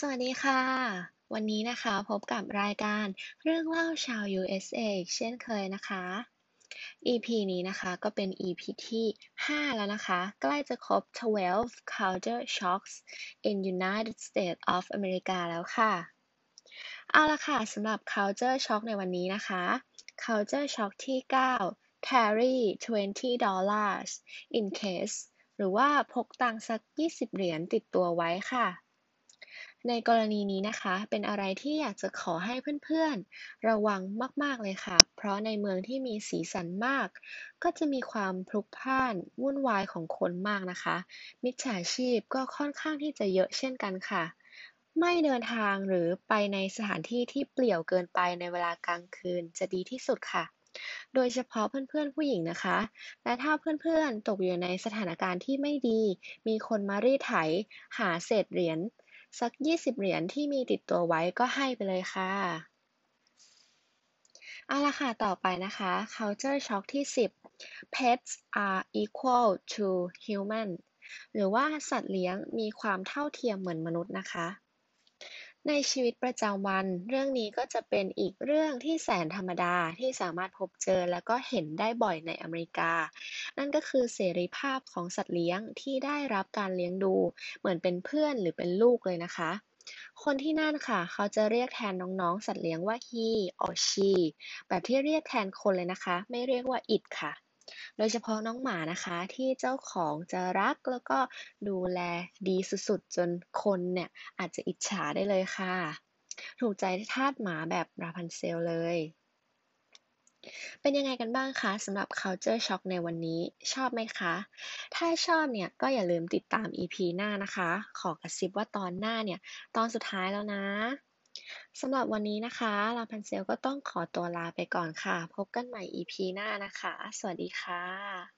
สวัสดีค่ะ วันนี้นะคะพบกับรายการเรื่องเล่าชาว USA อีกเช่นเคยนะคะ EP นี้นะคะก็เป็น EP ที่ 5 แล้วนะคะ ใกล้จะครบ 12 culture shocks in United States of America แล้วค่ะ เอาละค่ะสำหรับ culture shock ในวันนี้นะคะ culture shock ที่ 9 carry 20 dollars in case หรือว่าพกตังค์สัก 20 เหรียญติดตัวไว้ค่ะ ในกรณีนี้นะคะ เป็นอะไรที่อยากจะขอให้เพื่อนๆ ระวังมากๆเลยค่ะ เพราะในเมืองที่มีสีสันมาก ก็จะมีความพลุกพล่านวุ่นวายของคนมากนะคะ มิจฉาชีพก็ค่อนข้างที่จะเยอะเช่นกันค่ะ ไม่เดินทางหรือไปในสถานที่ที่เปลี่ยวเกินไปในเวลากลางคืนจะดีที่สุดค่ะ โดยเฉพาะเพื่อนๆผู้หญิงนะคะ และถ้าเพื่อนๆตกอยู่ในสถานการณ์ที่ไม่ดี มีคนมารีดไถ หาเศษเหรียญ สัก20เหรียญที่มีติดตัวไว้ก็ให้ไปเลยค่ะ เอาละค่ะ ต่อไปนะคะ culture shock ที่ 10 pets are equal to human หรือว่าสัตว์เลี้ยงมีความเท่าเทียมเหมือนมนุษย์นะคะ ในชีวิตประจำวัน เรื่องนี้ก็จะเป็นอีกเรื่องที่แสนธรรมดาที่สามารถพบเจอและก็เห็นได้บ่อยในอเมริกา นั่นก็คือเสรีภาพของสัตว์เลี้ยงที่ได้รับการเลี้ยงดู เหมือนเป็นเพื่อนหรือเป็นลูกเลยนะคะ คนที่นั่นค่ะ เขาจะเรียกแทนน้องๆ สัตว์เลี้ยงว่า he or she แบบที่เรียกแทนคนเลยนะคะ ไม่เรียกว่า it ค่ะ โดยเฉพาะน้องหมานะคะที่เจ้าของจะรักแล้วก็ดูแลดีสุดๆ จนคนเนี่ยอาจจะอิจฉาได้เลยค่ะ ถูกใจทาสหมาแบบราพันเซลเลย เป็นยังไงกันบ้างคะสำหรับ culture shock ในวันนี้ชอบไหมคะ ถ้าชอบเนี่ยก็อย่าลืมติดตาม EP หน้านะคะ ขอกระซิบว่าตอนหน้าเนี่ย ตอนสุดท้ายแล้วนะ สำหรับวันนี้นะคะลาพันเซลก็ต้องขอตัวลาไปก่อนค่ะ พบกันใหม่ EP หน้านะคะ สวัสดีค่ะ